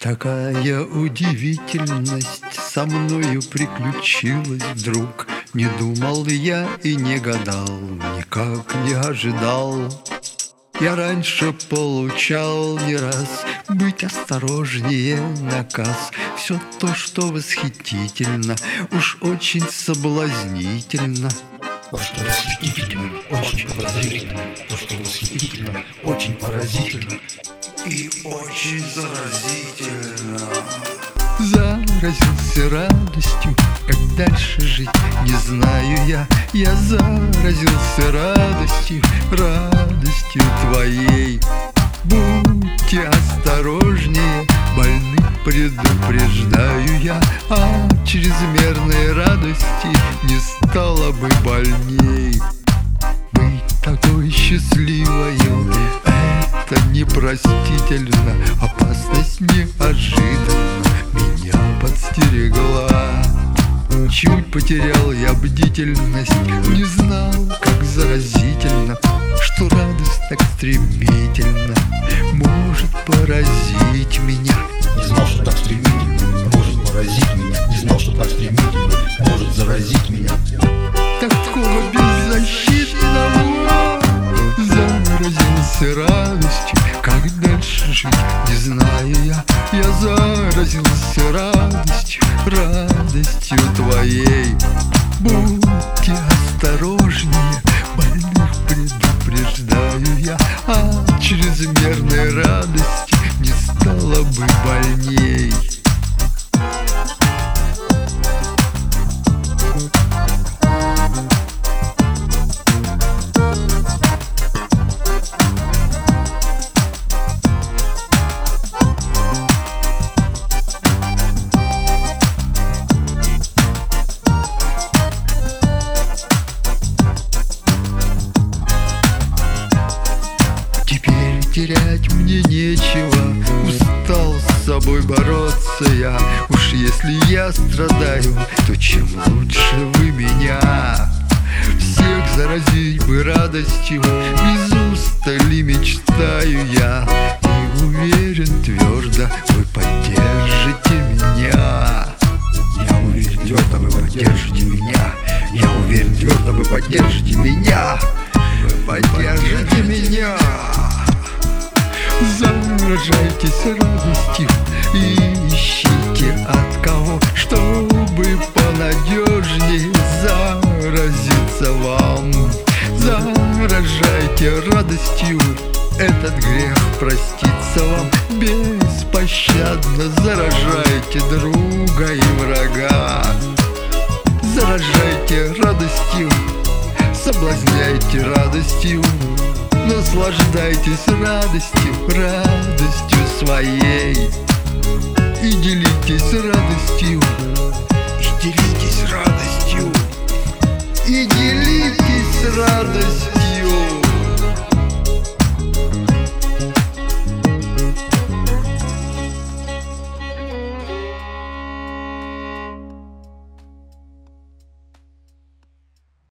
Такая удивительность со мною приключилась вдруг. Не думал я и не гадал, никак не ожидал. Я раньше получал не раз Быть осторожнее наказ. Все то, что восхитительно Уж очень соблазнительно. То, что восхитительно, очень подозрительно То, что восхитительно, очень поразительно И очень заразительно. Заразился радостью, как дальше жить, не знаю я. Я заразился радостью, радостью твоей. Будьте осторожнее, больных предупреждаю я. А чрезмерной радости не стало бы больней. Быть такой счастливою, это непростительно Опасность неожиданна подстерегла. Чуть потерял я бдительность Не знал, знаю я Я заразился радостью радостью твоей. Будьте осторожнее, больных предупреждаю я От чрезмерной радости не стало бы больней терять мне нечего. Устал с собой бороться я. Уж если я страдаю, то чем лучше вы меня? Всех заразить бы радостью Без устали Заражайтесь радостью и ищите от кого Чтобы понадежнее заразиться вам. Заражайте радостью этот грех простится вам. Беспощадно заражайте друга и врага. Заражайте радостью, соблазняйте радостью Наслаждайтесь радостью, радостью своей. И делитесь радостью,